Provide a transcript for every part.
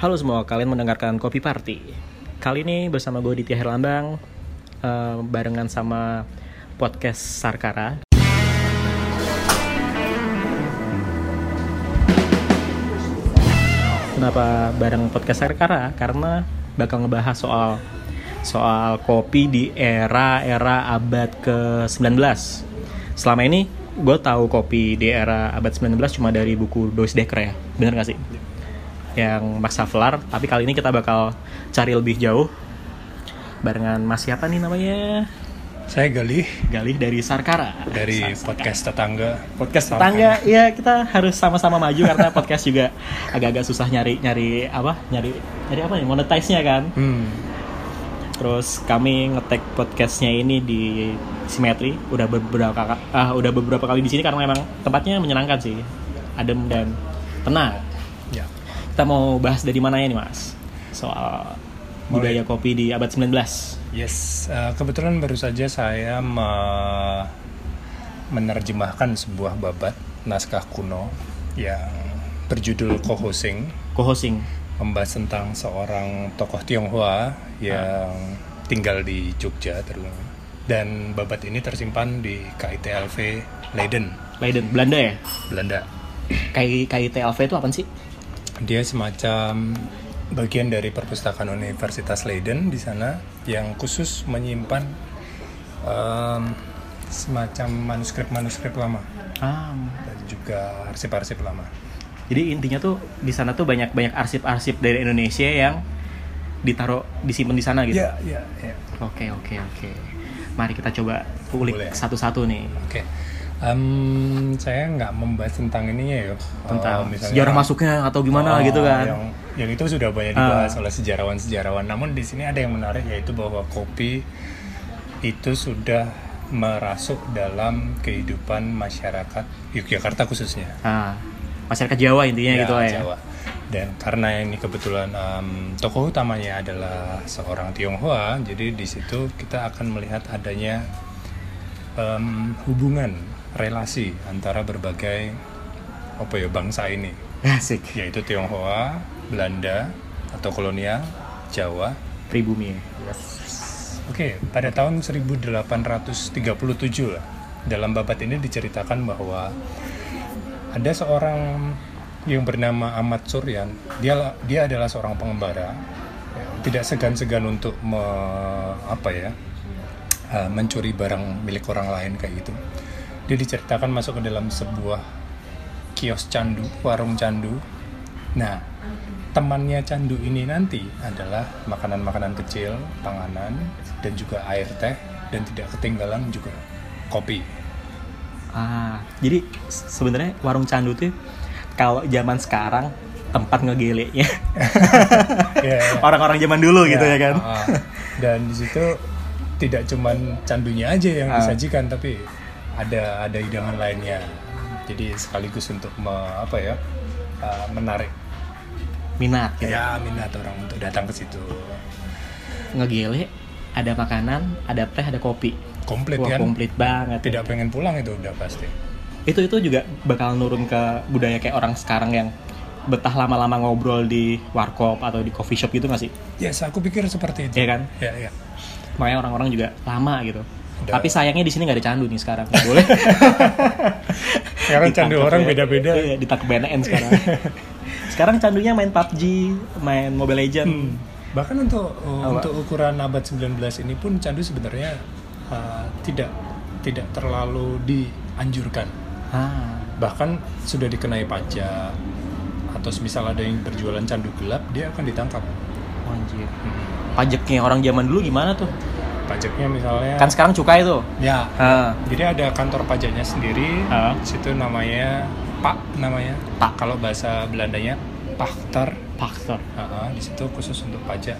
Halo semua, kalian mendengarkan Kopi Party. Kali ini bersama gue Ditya Herlambang, eh, barengan sama podcast Sarkara. Kenapa bareng podcast Sarkara? Karena bakal ngebahas soal soal kopi di era-era abad ke-19. Selama ini gue tahu kopi di era abad 19 cuma dari buku Dois Dekker ya, bener gak sih? Yang Max Havelaar, tapi kali ini kita bakal cari lebih jauh barengan Mas siapa nih namanya? Saya Galih Galih dari Sarkara. dari Sarkara. podcast tetangga. podcast tetangga ya kita harus sama-sama maju karena podcast juga agak-agak susah nyari nyari apa nyari nyari apa nih monetize nya kan Hmm. terus kami ngetek podcastnya ini di Simetri udah beberapa ah udah beberapa kali di sini karena memang tempatnya menyenangkan sih adem dan tenang Ya. Kita mau bahas dari mananya nih mas? Soal budaya kopi di abad 19 Yes. eh, kebetulan baru saja saya me- menerjemahkan sebuah babat naskah kuno yang berjudul Kohosing co-hosting membahas tentang seorang tokoh Tionghoa yang tinggal di Jogja terutama. Dan babat ini tersimpan di KITLV Leiden, Leiden Belanda ya? Belanda. KITLV itu apa sih Dia semacam bagian dari perpustakaan Universitas Leiden di sana yang khusus menyimpan em, semacam manuskrip-manuskrip lama ah dan juga arsip-arsip lama. Jadi intinya tuh di sana tuh banyak banyak arsip-arsip dari Indonesia yang ditaruh disimpan di sana gitu. Ya, ya, ya. Oke oke oke. Mari kita coba kulik satu-satu nih Oke. Em, saya nggak membahas tentang ininya ya. tentang Oh, misalnya- sejarah masuknya atau gimana Oh, gitu kan. Yang, yang itu sudah banyak dibahas oleh sejarawan-sejarawan. Namun di sini ada yang menarik yaitu bahwa kopi itu sudah merasuk dalam kehidupan masyarakat Yogyakarta khususnya. Ah, masyarakat Jawa intinya Ya, gitu lah ya. Jawa. Dan karena ini kebetulan em, tokoh utamanya adalah seorang Tionghoa, jadi di situ kita akan melihat adanya em, hubungan relasi antara berbagai apa ya bangsa ini, Asik. yaitu Tionghoa, Belanda atau kolonial, Jawa. Pribumi. ya. Oke, pada tahun 1837 lah, dalam babat ini diceritakan bahwa ada seorang yang bernama Ahmad Suryan. Dia dia adalah seorang pengembara, ya, tidak segan-segan untuk me- apa ya uh, mencuri barang milik orang lain kayak gitu. Dia diceritakan masuk ke dalam sebuah kios candu, warung candu. Nah, temannya candu ini nanti adalah makanan-makanan kecil, panganan, dan juga air teh, dan tidak ketinggalan juga kopi. Ah, jadi se- sebenarnya warung candu tuh kalau zaman sekarang tempat ngegeleknya Ya, orang-orang zaman dulu gitu ya kan. ah. Dan di situ tidak cuman candunya aja yang Ah. disajikan, tapi ada ada hidangan lainnya. Jadi sekaligus untuk me- apa ya uh, menarik Minat gitu. ya minat orang untuk datang ke situ. Ngegele ada makanan, ada teh, ada kopi. Komplit Wah, kan? komplit banget. Tidak pengen pulang itu udah pasti. Itu itu juga bakal nurun ke budaya kayak orang sekarang yang betah lama-lama ngobrol di warkop atau di coffee shop gitu gak sih? Yes, aku pikir seperti itu. Iya kan? Ya, ya. Makanya orang-orang juga lama gitu. Udah. Tapi sayangnya di sini nggak ada candu nih sekarang. Nggak Boleh. Sekarang candu orang ya. beda-beda. Iya, ditangkap BNN sekarang. sekarang candunya main PUBG, main Mobile Legend. Hmm. Bahkan untuk Apa? untuk ukuran abad 19 ini pun candu sebenarnya uh, tidak tidak terlalu dianjurkan. Ah, Bahkan sudah dikenai pajak atau misal ada yang berjualan candu gelap, dia akan ditangkap. anjir. Hmm. Pajaknya orang zaman dulu gimana tuh? Pajaknya misalnya Kan sekarang cukai tuh. ya Ah, jadi ada kantor pajaknya sendiri. Di situ namanya Pak namanya. Pak. Kalau bahasa Belandanya Pachter. faktor. Ah, di situ khusus untuk pajak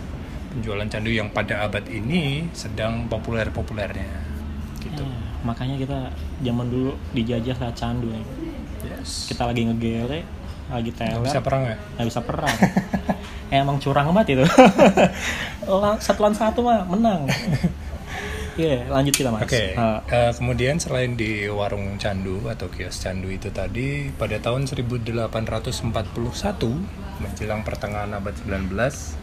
penjualan candu yang pada abad ini sedang populer-populernya. Gitu. Ya, makanya kita zaman dulu dijajah saat candu nih. Yes. Kita lagi ngegele, lagi Nggak teler, bisa perang ya? nggak bisa perang. Emang curang banget itu. Satu lawan satu mah menang. Iya, lanjut kita mas. Oke, Ah, eh, kemudian selain di warung candu atau kios candu itu tadi, pada tahun 1841 menjelang pertengahan abad 19,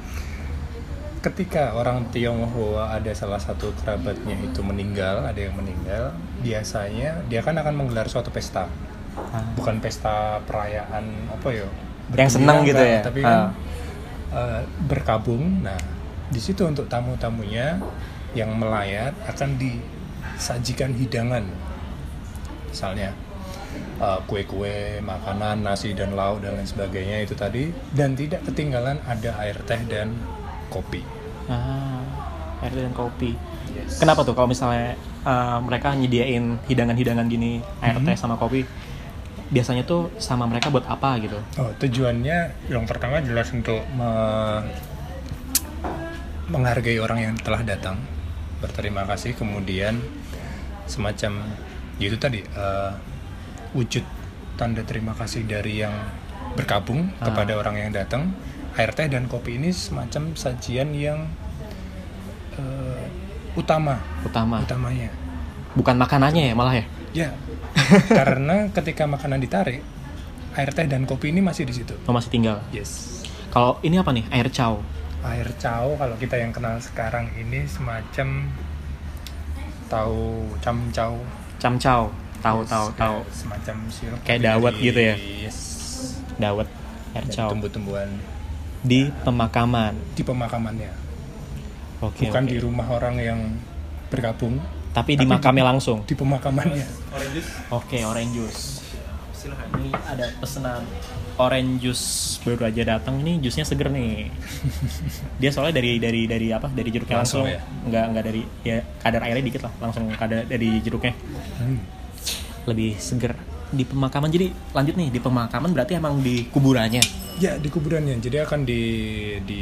ketika orang Tionghoa ada salah satu kerabatnya itu meninggal, ada yang meninggal, biasanya dia kan akan menggelar suatu pesta, ah. bukan pesta perayaan apa ya? Yang senang gitu ya? Tapi kan Ah. eh, berkabung. Nah, di situ untuk tamu-tamunya yang melayat akan disajikan hidangan, misalnya eh, kue-kue, makanan, nasi dan lauk dan lain sebagainya itu tadi, dan tidak ketinggalan ada air teh dan kopi. Ah, air dan kopi. Yes. Kenapa tuh kalau misalnya uh, mereka nyediain hidangan-hidangan gini, air Mhm. teh sama kopi, biasanya tuh sama mereka buat apa gitu? Oh, tujuannya yang pertama jelas untuk me- menghargai orang yang telah datang, berterima kasih, kemudian semacam ya itu tadi eh, wujud tanda terima kasih dari yang berkabung Ah. kepada orang yang datang. Air teh dan kopi ini semacam sajian yang eh, utama, Utama. utamanya. Bukan makanannya ya malah ya? Ya, karena ketika makanan ditarik, air teh dan kopi ini masih di situ. Oh, masih tinggal. Yes. Kalau ini apa nih? Air chow. Air cao kalau kita yang kenal sekarang ini semacam tahu camcau Cam chow. Tahu Yes, tahu kayak tahu. semacam sirup Kayak dawet dari- gitu ya? yes Dawet air chow tumbuh-tumbuhan di pemakaman. di pemakamannya Oke. bukan oke. di rumah orang yang bergabung Tapi di tapi makamnya langsung. di pemakamannya Oke, orange juice. Ini ada pesanan orange juice baru aja datang ini jusnya seger nih. Dia soalnya dari dari dari apa? Dari jeruknya Langsung langsung. ya? Nggak nggak dari ya kadar airnya dikit lah, langsung kadar dari jeruknya. Hmm. Lebih seger. Di pemakaman jadi lanjut nih di pemakaman berarti emang di kuburannya. ya di kuburannya jadi akan di, di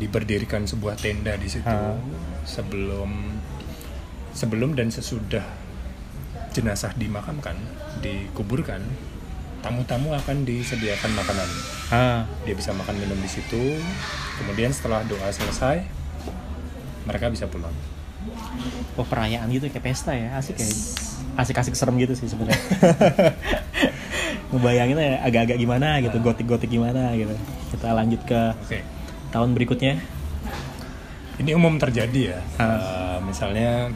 diberdirikan sebuah tenda di situ Ah. sebelum sebelum dan sesudah jenazah dimakamkan dikuburkan tamu-tamu akan disediakan makanan Ah, dia bisa makan minum di situ kemudian setelah doa selesai mereka bisa pulang oh perayaan gitu kayak pesta ya, asik ya. Asik-asik serem gitu sih sebenarnya. Ngebayanginnya agak-agak gimana gitu, gotik-gotik gimana gitu. Kita lanjut ke oke tahun berikutnya. ini umum terjadi ya Ah. Eh, misalnya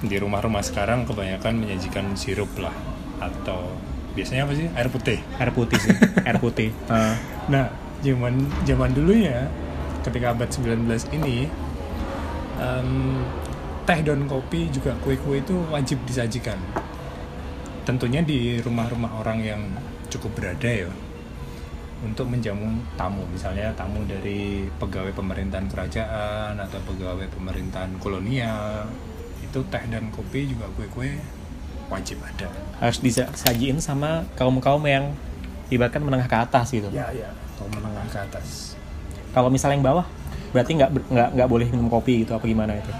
di rumah-rumah sekarang kebanyakan menyajikan sirup lah atau biasanya apa sih air putih air putih sih air putih Ah. Nah, zaman zaman dulu ya, ketika abad 19 ini, em, teh dan kopi juga kue-kue itu wajib disajikan. Tentunya di rumah-rumah orang yang cukup berada ya, untuk menjamu tamu, misalnya tamu dari pegawai pemerintahan kerajaan atau pegawai pemerintahan kolonial, itu teh dan kopi juga kue-kue wajib ada. harus disajiin sama kaum kaum yang ibaratkan menengah ke atas gitu. Ya ya, atau menengah ke atas. kalau misalnya yang bawah berarti nggak nggak nggak boleh minum kopi gitu apa gimana itu?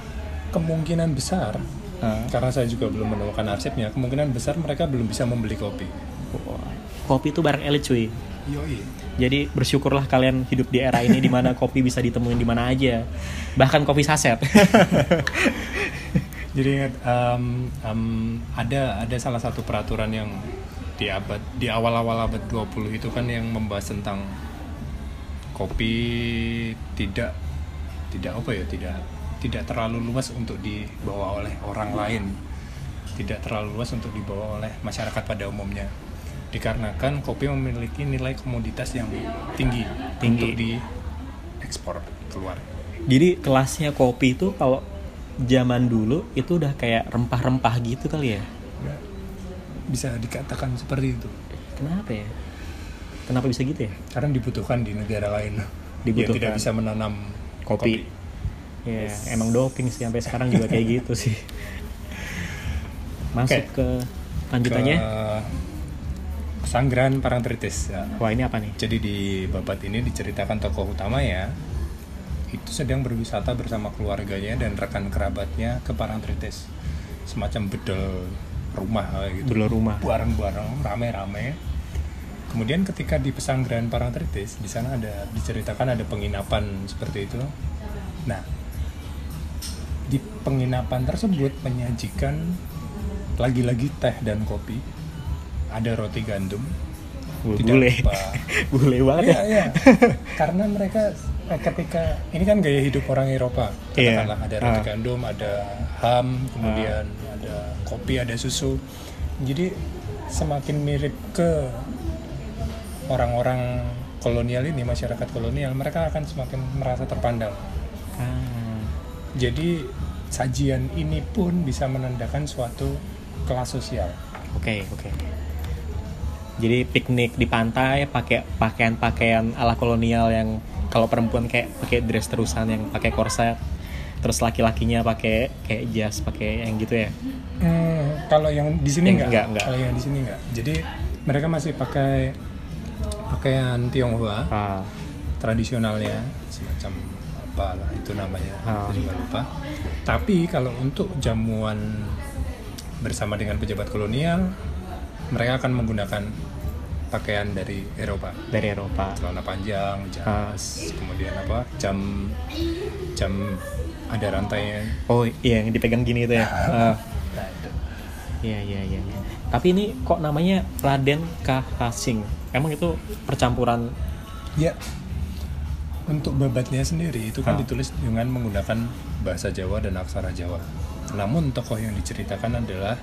Kemungkinan besar Ah. karena saya juga belum menemukan arsipnya kemungkinan besar mereka belum bisa membeli kopi. Kopi itu barang elit cuy. Yoi. Jadi bersyukurlah kalian hidup di era ini di mana kopi bisa ditemuin di mana aja. Bahkan kopi saset jadi ingat em, em, ada ada salah satu peraturan yang di abad di awal-awal abad 20 itu kan yang membahas tentang kopi tidak tidak apa ya tidak tidak terlalu luas untuk dibawa oleh orang lain. Tidak terlalu luas untuk dibawa oleh masyarakat pada umumnya. Dikarenakan kopi memiliki nilai komoditas yang tinggi, Tinggi. untuk diekspor keluar. Jadi kelasnya kopi itu kalau zaman dulu itu udah kayak rempah-rempah gitu kali ya bisa dikatakan seperti itu kenapa ya kenapa bisa gitu ya karena dibutuhkan di negara lain yang Dibutuhkan. tidak bisa menanam kopi. Ya, emang doping sih sampai sekarang juga kayak gitu sih. Masuk Oke. ke lanjutannya. Ke Sanggeran Parangtritis ya. Wah, ini apa nih? Jadi di babat ini diceritakan tokoh utama ya itu sedang berwisata bersama keluarganya dan rekan kerabatnya ke Parangtritis. Semacam bedel rumah gitu. Belum rumah. bareng-bareng rame-rame. Kemudian ketika di pesanggrahan Parangtritis di sana ada diceritakan ada penginapan seperti itu. Nah di penginapan tersebut menyajikan lagi-lagi teh dan kopi. Ada roti gandum. Bu- tidak bule lupa. Bule banget Iya, ya. iya. Karena mereka ketika ini kan gaya hidup orang Eropa, Iya. katakanlah ada roti Ah. gandum, ada ham, kemudian ada kopi, ada susu. Jadi semakin mirip ke orang-orang kolonial ini, masyarakat kolonial, mereka akan semakin merasa terpandang. Ah, Jadi sajian ini pun bisa menandakan suatu kelas sosial. oke oke jadi piknik di pantai pakai pakaian-pakaian ala kolonial yang kalau perempuan kayak pakai dress terusan yang pakai korset terus laki-lakinya pakai kayak jas pakai yang gitu ya Hmm, kalau yang di sini enggak, enggak, enggak. Kalau yang di sini enggak. Jadi mereka masih pakai pakaian Tionghoa ah, tradisionalnya semacam apa lah itu namanya, Ah. juga lupa. Tapi kalau untuk jamuan bersama dengan pejabat kolonial, mereka akan menggunakan pakaian dari Eropa, dari Eropa celana panjang, Ah. jas, kemudian apa jam jam ada rantainya. oh iya yang dipegang gini itu ya itu. iya iya iya iya. tapi ini kok namanya Raden Kahasing emang itu percampuran Ya, untuk babatnya sendiri itu kan Ah. ditulis dengan menggunakan bahasa Jawa dan aksara Jawa. Namun tokoh yang diceritakan adalah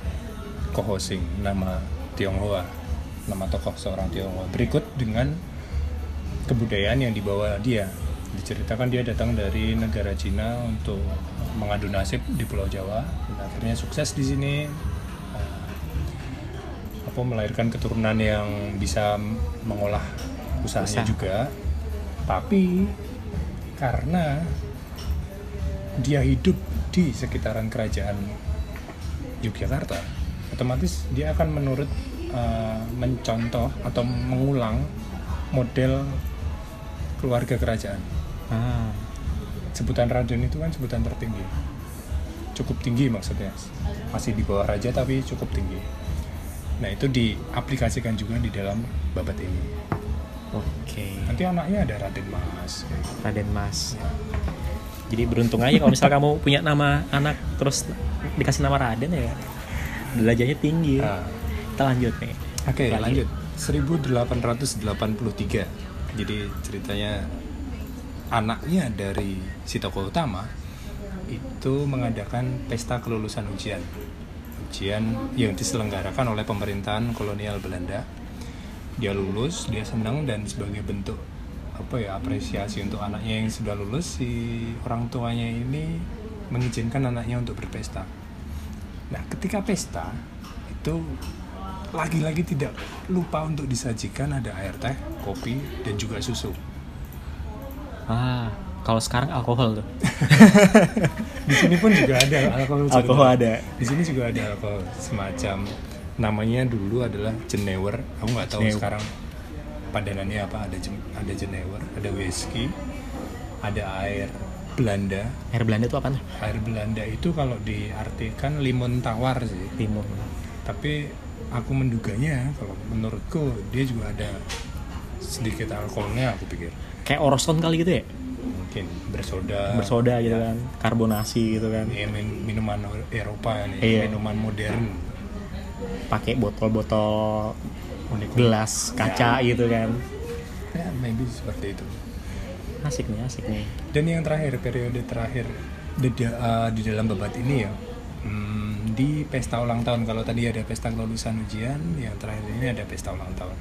Kohosing, nama Tionghoa, nama tokoh seorang Tionghoa. Berikut dengan kebudayaan yang dibawa dia. Diceritakan dia datang dari negara Cina untuk mengadu nasib di Pulau Jawa. Dan akhirnya sukses di sini. eh, apa melahirkan keturunan yang bisa mengolah usahanya Usaha. juga. Tapi karena dia hidup di sekitaran kerajaan Yogyakarta, otomatis dia akan menurut eh, mencontoh atau mengulang model keluarga kerajaan. ah, Sebutan Raden itu kan sebutan tertinggi. Cukup tinggi maksudnya. Masih di bawah raja tapi cukup tinggi. Nah, itu diaplikasikan juga di dalam babat ini. oke Nanti anaknya ada Raden Mas. Raden Mas jadi beruntung aja kalau misal kamu punya nama anak terus dikasih nama Raden ya derajatnya tinggi Nah, kita lanjut nih Oke, Lagi. lanjut. 1883. Jadi ceritanya anaknya dari si tokoh utama itu mengadakan pesta kelulusan ujian. Ujian yang diselenggarakan oleh pemerintahan kolonial Belanda. Dia lulus, dia senang dan sebagai bentuk apa ya apresiasi untuk anaknya yang sudah lulus si orang tuanya ini mengizinkan anaknya untuk berpesta. Nah, ketika pesta itu lagi-lagi tidak lupa untuk disajikan ada air teh, kopi, dan juga susu. ah kalau sekarang alkohol tuh Di sini pun juga ada alkohol. alkohol ada Di sini juga ada alkohol semacam namanya dulu adalah jenewer. Aku nggak tahu Jenewer. sekarang padanannya apa. Ada ada jenewer, ada whisky, ada air Belanda. air Belanda tuh apa Air Belanda itu kalau diartikan limun tawar sih. timun tapi aku menduganya kalau menurutku dia juga ada sedikit alkoholnya aku pikir. Kayak Oroston kali gitu ya? Mungkin bersoda. Bersoda gitu kan. Karbonasi gitu kan. Ya, min- minuman Eropa ini Iya. minuman modern. Pakai botol-botol gelas kaca gitu kan. Ya maybe seperti itu asik nih asik nih. Dan yang terakhir periode terakhir di, uh, di dalam babat ini ya hmm, di pesta ulang tahun. Kalau tadi ada pesta kelulusan ujian yang terakhir ini ada pesta ulang tahun.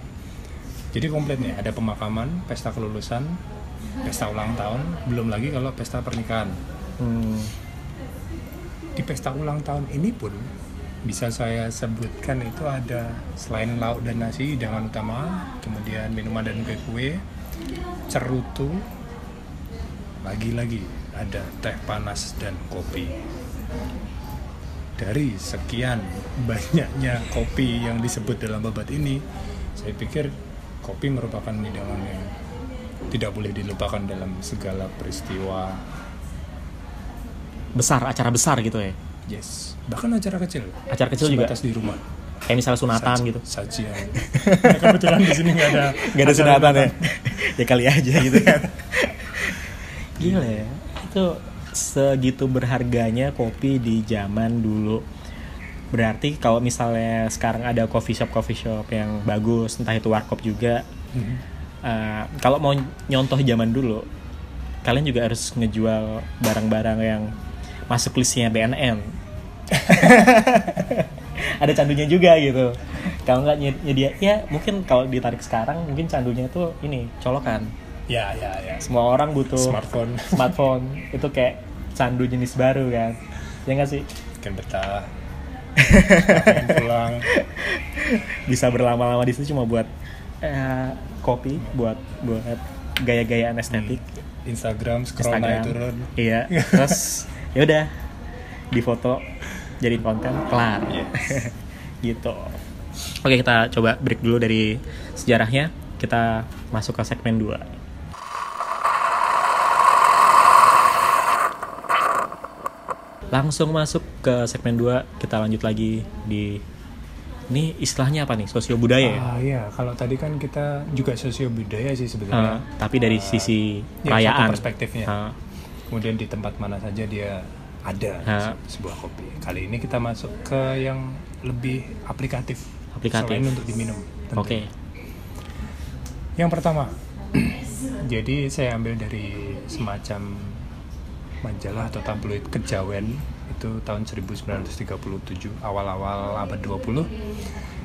Jadi komplit nih ada pemakaman pesta kelulusan pesta ulang tahun belum lagi kalau pesta pernikahan. Hmm, di pesta ulang tahun ini pun bisa saya sebutkan itu ada selain lauk dan nasi hidangan utama kemudian minuman dan kue-kue cerutu lagi-lagi ada teh panas dan kopi dari sekian banyaknya kopi yang disebut dalam babat ini saya pikir kopi merupakan hidangan yang tidak boleh dilupakan dalam segala peristiwa besar acara besar gitu ya Yes, bahkan acara kecil. acara kecil juga Sebatas di rumah. kayak misalnya sunatan gitu Sajian. Nah, kebetulan di sini nggak ada. nggak ada sunatan ya ya kali aja gitu kan gila ya itu segitu berharganya kopi di zaman dulu. Berarti kalau misalnya sekarang ada coffee shop coffee shop yang bagus, entah itu warkop juga, Mhm. eh, kalau mau nyontoh zaman dulu, kalian juga harus ngejual barang-barang yang masuk listnya BNN. ada candunya juga gitu. Kalau nggak nyed- nyedia, ya mungkin kalau ditarik sekarang mungkin candunya itu ini colokan. Ya, ya, ya. Semua orang butuh Smartphone. smartphone. Itu kayak candu jenis baru kan? Ya nggak sih? Kan betah. Pulang. bisa berlama-lama di situ cuma buat eh, kopi buat buat gaya-gayaan estetik Instagram scroll naik Instagram. turun. iya. Terus ya udah. Di foto jadi konten kelar. Yes. gitu. Oke kita coba break dulu dari sejarahnya. Kita masuk ke segmen 2 langsung masuk ke segmen 2 kita lanjut lagi di ini istilahnya apa nih sosio budaya ya Ah iya, kalau tadi kan kita juga sosio budaya sih sebenarnya. tapi dari Ah, sisi ya, perayaan satu perspektifnya. Ah, Kemudian di tempat mana saja dia ada se- sebuah kopi. Kali ini kita masuk ke yang lebih aplikatif. Aplikatif. Selain untuk diminum. oke Yang pertama, jadi saya ambil dari semacam majalah atau tabloid kejawen itu tahun 1937 awal-awal abad 20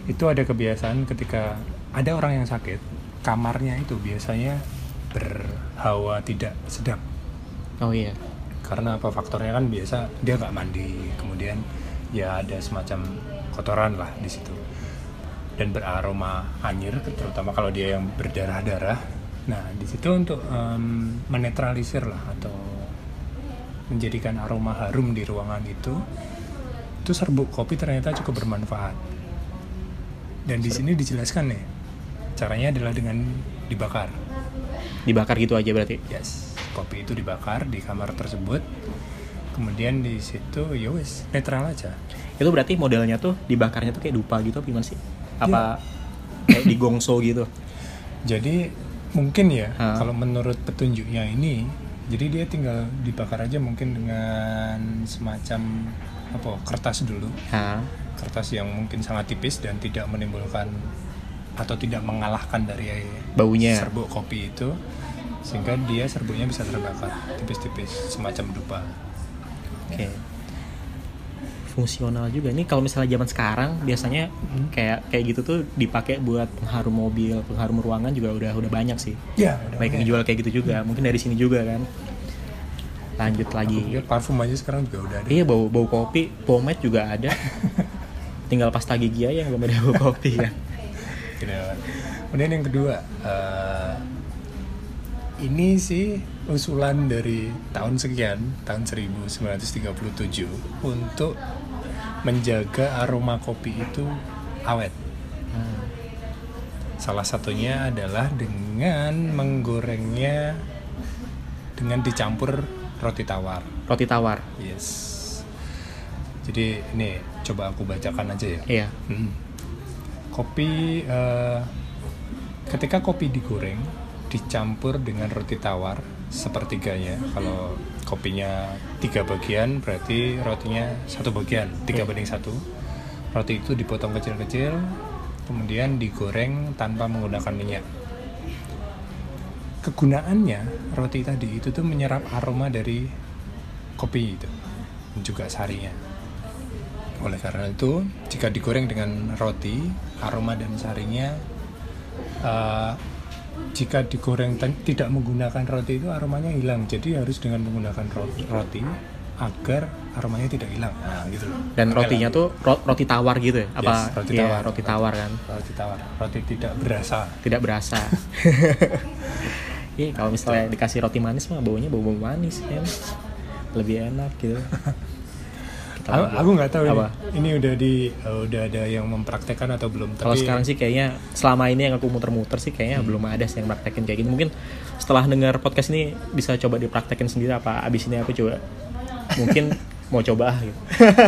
itu ada kebiasaan ketika ada orang yang sakit kamarnya itu biasanya berhawa tidak sedap. Oh iya. Karena apa? Faktornya kan biasa dia nggak mandi kemudian ya ada semacam kotoran lah di situ. Dan beraroma anyir terutama kalau dia yang berdarah-darah. Nah di situ untuk em, menetralisir lah atau menjadikan aroma harum di ruangan itu itu serbuk kopi ternyata cukup bermanfaat dan di sini dijelaskan nih caranya adalah dengan dibakar dibakar gitu aja berarti Yes, kopi itu dibakar di kamar tersebut. Kemudian di situ ya wes netral aja. itu berarti modelnya tuh dibakarnya tuh kayak dupa gitu apa gimana sih apa kayak digongso gitu Jadi mungkin ya Ha. kalau menurut petunjuknya ini, jadi dia tinggal dibakar aja mungkin dengan semacam apa kertas dulu, Hah? kertas yang mungkin sangat tipis dan tidak menimbulkan atau tidak mengalahkan dari Baunya. serbuk kopi itu sehingga dia serbuknya bisa terbakar tipis-tipis semacam dupa. oke fungsional juga. Nih kalau misalnya zaman sekarang biasanya kayak kayak gitu tuh dipakai buat pengharum mobil pengharum ruangan juga udah udah banyak sih. Ya, baik yang jual kayak gitu juga. Mungkin dari sini juga kan. Lanjut lagi. Parfum aja sekarang juga udah ada. iya bau bau kopi. Pomade juga ada. Tinggal pasta gigi aja yang belum ada bau kopi kan. Gitu. Kemudian yang kedua, eh, ini sih usulan dari tahun sekian, tahun 1937 untuk menjaga aroma kopi itu awet. Hmm. Salah satunya adalah dengan menggorengnya dengan dicampur roti tawar. roti tawar Yes. Jadi ini coba aku bacakan aja ya. iya Hmm. Kopi eh, ketika kopi digoreng dicampur dengan roti tawar sepertiganya. Kalau kopinya tiga bagian berarti rotinya satu bagian tiga Oke. banding satu. Roti itu dipotong kecil-kecil kemudian digoreng tanpa menggunakan minyak. Kegunaannya roti tadi itu tuh menyerap aroma dari kopi itu dan juga sarinya. Oleh karena itu, jika digoreng dengan roti, aroma dan sarinya eh, jika digoreng tidak menggunakan roti itu aromanya hilang. Jadi harus dengan menggunakan ro- roti agar aromanya tidak hilang. Nah, gitu loh. dan rotinya tuh ro- roti tawar gitu ya apa Yes, roti Iya, tawar. roti tawar kan roti tawar. Roti tidak berasa. tidak berasa Iya kalau misalnya dikasih roti manis mah baunya bau bau manis kan lebih enak gitu Aku, aku nggak tahu Apa? ini. Ini udah di eh, udah ada yang mempraktekkan atau belum? kalau Tapi sekarang sih kayaknya selama ini yang aku muter-muter sih kayaknya belum ada sih yang praktekin kayak gini mungkin setelah dengar podcast ini bisa coba dipraktekin sendiri apa abis ini aku coba mungkin mau coba gitu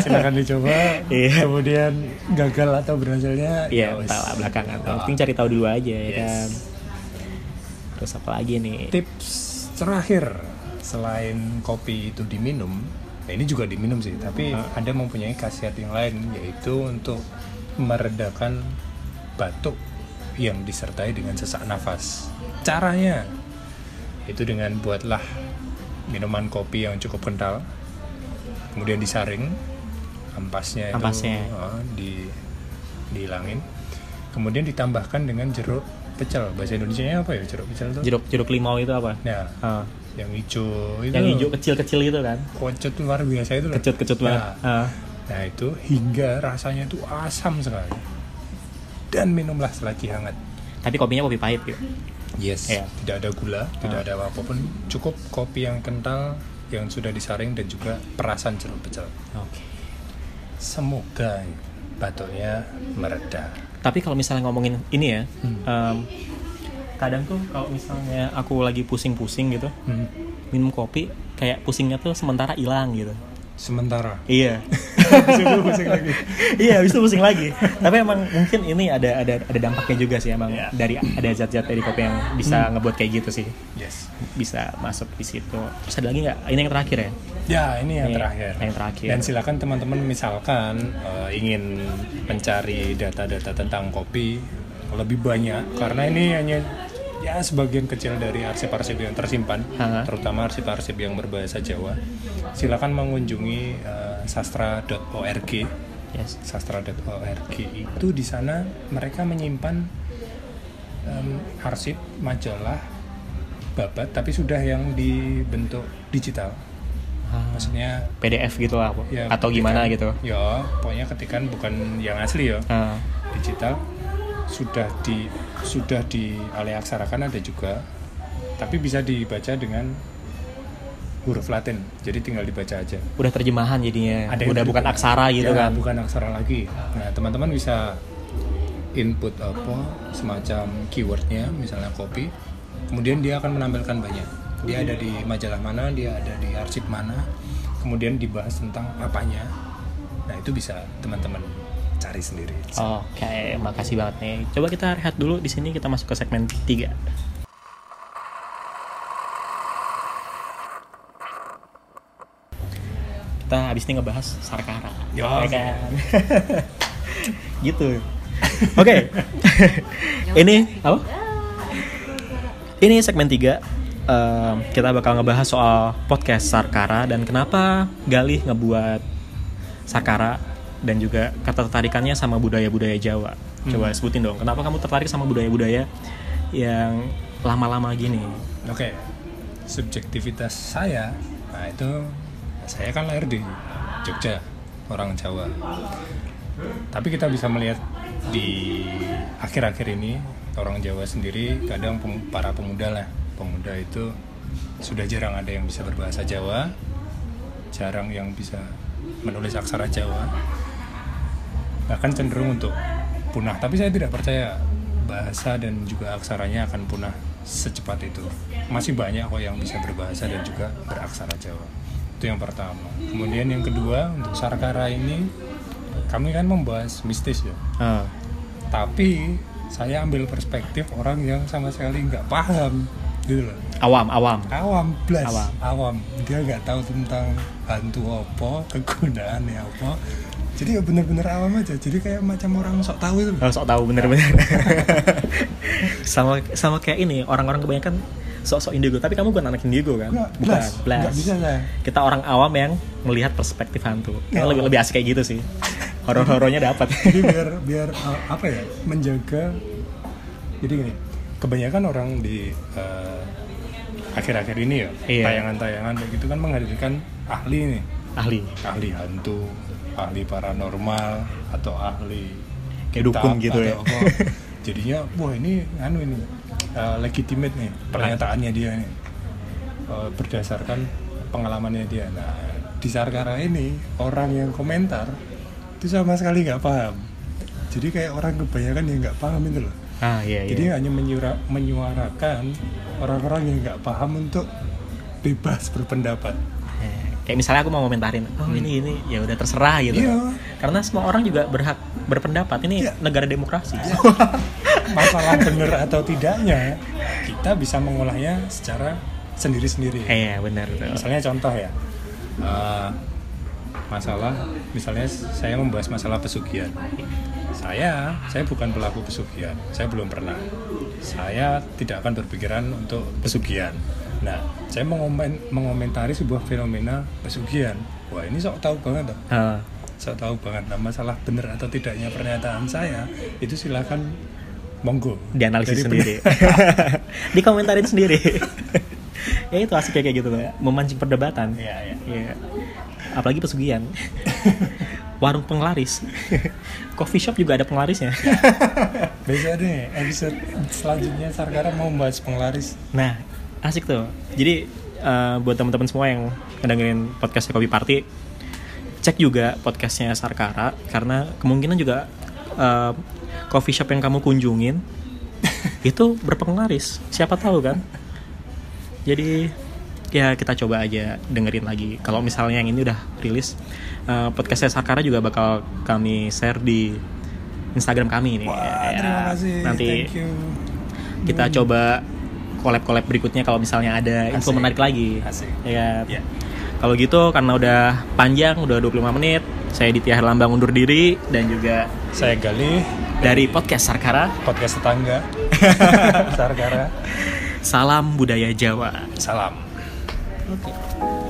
silakan dicoba. Iya. Kemudian gagal atau berhasilnya iya ya belakangan yang Ah. penting cari tahu dulu aja ya Yes. kan terus apa lagi nih tips terakhir selain kopi itu diminum, ya ini juga diminum sih, tapi Ah. ada mempunyai khasiat yang lain yaitu untuk meredakan batuk yang disertai dengan sesak nafas. Caranya itu dengan buatlah minuman kopi yang cukup kental, kemudian disaring, ampasnya itu Ampasnya. uh, di dihilangin, kemudian ditambahkan dengan jeruk pecel. Bahasa Indonesia apa ya jeruk pecel itu? jeruk jeruk limau itu apa Nah, Ah, yang hijau itu yang hijau kecil-kecil itu kan kocut luar biasa itu kecut-kecut banget Nah, Ah, nah itu hingga rasanya itu asam sekali. Dan minumlah selagi hangat. tapi kopinya kopi pahit gitu Yes. Iya. Tidak ada gula, tidak Ah. ada apa pun. Cukup kopi yang kental yang sudah disaring dan juga perasan jeruk pecel. oke Semoga batuknya mereda. tapi kalau misalnya ngomongin ini ya Hmm. em, kadang tuh kalau misalnya aku lagi pusing-pusing gitu Hmm. minum kopi kayak pusingnya tuh sementara hilang gitu Sementara. iya Bisa pusing lagi. iya habis itu pusing lagi tapi emang mungkin ini ada ada ada dampaknya juga sih emang Iya. dari ada zat-zat dari kopi yang bisa ngebuat kayak gitu sih Yes. bisa masuk di situ terus ada lagi nggak ini yang terakhir ya Ya, ini yang Ini terakhir. yang terakhir. Dan silakan teman-teman misalkan eh, ingin mencari data-data tentang kopi lebih banyak karena ini hanya ya sebagian kecil dari arsip-arsip yang tersimpan, Ha. terutama arsip-arsip yang berbahasa Jawa. Silakan mengunjungi eh, sastra.org. yes Sastra.org itu di sana mereka menyimpan em, arsip majalah babat tapi sudah yang dibentuk digital. Ah, Maksudnya PDF gitu lah ya atau gimana ketikan- gitu ya pokoknya ketikan bukan yang asli ya Ah, digital sudah di sudah dialeaksarakan ada juga tapi bisa dibaca dengan huruf Latin. Jadi tinggal dibaca aja. Udah terjemahan jadinya. Yang udah bukan aksara gitu Ya, kan. bukan aksara lagi. Nah teman-teman bisa input apa semacam keywordnya misalnya kopi kemudian dia akan menampilkan banyak. Dia ada di majalah mana dia ada di arsip mana. Kemudian dibahas tentang apanya. Nah itu bisa teman-teman cari sendiri Oke, makasih banget nih. Coba kita rehat dulu di sini kita masuk ke segmen 3. Kita habis ini ngebahas Sarkara. Ya, Ya oke. kan? gitu. Oke. ini apa? Ini segmen 3 kita bakal ngebahas soal podcast Sarkara dan kenapa Galih ngebuat Sarkara dan juga ketertarikannya sama budaya-budaya Jawa. Coba sebutin dong, kenapa kamu tertarik sama budaya-budaya yang lama-lama gini? oke subjektivitas saya nah itu saya kan lahir di Jogja orang Jawa tapi kita bisa melihat di akhir-akhir ini orang Jawa sendiri kadang pem- para pemuda lah pemuda itu sudah jarang ada yang bisa berbahasa Jawa jarang yang bisa menulis aksara Jawa bahkan cenderung untuk punah. Tapi saya tidak percaya bahasa dan juga aksaranya akan punah secepat itu. Masih banyak kok yang bisa berbahasa dan juga beraksara Jawa. Itu yang pertama. Kemudian yang kedua untuk Sarkara ini kami kan membahas mistis ya. Ah, tapi saya ambil perspektif orang yang sama sekali nggak paham gitu loh. Awam, awam. awam blas. Awam. awam, dia nggak tahu tentang hantu apa kegunaannya apa jadi ya bener-bener awam aja jadi kayak macam orang sok tahu itu. Oh, sok tahu bener-bener. sama sama kayak ini orang-orang kebanyakan sok-sok indigo, tapi kamu bukan anak indigo kan? Nggak, bukan. blas, nggak bisa saya Kita orang awam yang melihat perspektif hantu. Kayak lebih lebih asik kayak gitu sih. Horor-horornya dapat. jadi biar biar uh, apa ya menjaga jadi gini kebanyakan orang di uh, akhir-akhir ini ya Iya. tayangan-tayangan kayak gitu kan menghadirkan ahli nih Ahli. ahli hantu ahli paranormal atau ahli Kayak dukun gitu ya. apa. jadinya wah ini anu ini uh, legitimate nih pernyataannya dia nih Uh, berdasarkan pengalamannya dia nah di Sarkara ini orang yang komentar itu sama sekali nggak paham jadi kayak orang kebanyakan yang nggak paham itu loh Ah iya iya. jadi hanya menyura, menyuarakan orang-orang yang nggak paham untuk bebas berpendapat kayak misalnya aku mau komentarin, oh ini ini ya udah terserah gitu. Hmm. Iya. Karena semua orang juga berhak berpendapat. Ini Iya. negara demokrasi. masalah benar atau tidaknya kita bisa mengolahnya secara sendiri-sendiri. Iya benar. betul. Misalnya contoh ya, eh, masalah, misalnya saya membahas masalah pesugihan. Saya, saya bukan pelaku pesugihan. Saya belum pernah. Saya tidak akan berpikiran untuk pesugihan. Nah, saya mengomen, mengomentari sebuah fenomena pesugihan. Wah ini sok tahu banget toh. Ah, Sok tahu banget. Nah, masalah benar atau tidaknya pernyataan saya itu silakan monggo. dianalisis sendiri. Dikomentarin sendiri. ya itu asik kayak gitu, Pak. Memancing perdebatan. Iya, iya. Iya. Apalagi pesugihan. Warung penglaris. Coffee shop juga ada penglarisnya. Besok deh episode selanjutnya Sarkara mau membahas penglaris. Nah, asik tuh. Jadi eh, buat teman-teman semua yang ngedengerin podcastnya Kopi Party, cek juga podcastnya Sarkara karena kemungkinan juga eh, coffee shop yang kamu kunjungin itu berpenglaris. Siapa tahu kan? Jadi ya kita coba aja dengerin lagi. Kalau misalnya yang ini udah rilis, eh, podcastnya Sarkara juga bakal kami share di Instagram kami ini. Wah, Ya, terima kasih. Nanti Thank you. kita coba collab-collab berikutnya kalau misalnya ada info Asik. menarik lagi. Asik. Ya. Ya. Kalau gitu karena udah panjang, udah 25 menit, saya Ditya Herlambang undur diri dan juga Saya Galih dari podcast Sarkara, podcast tetangga Sarkara. salam budaya Jawa. Salam. Oke.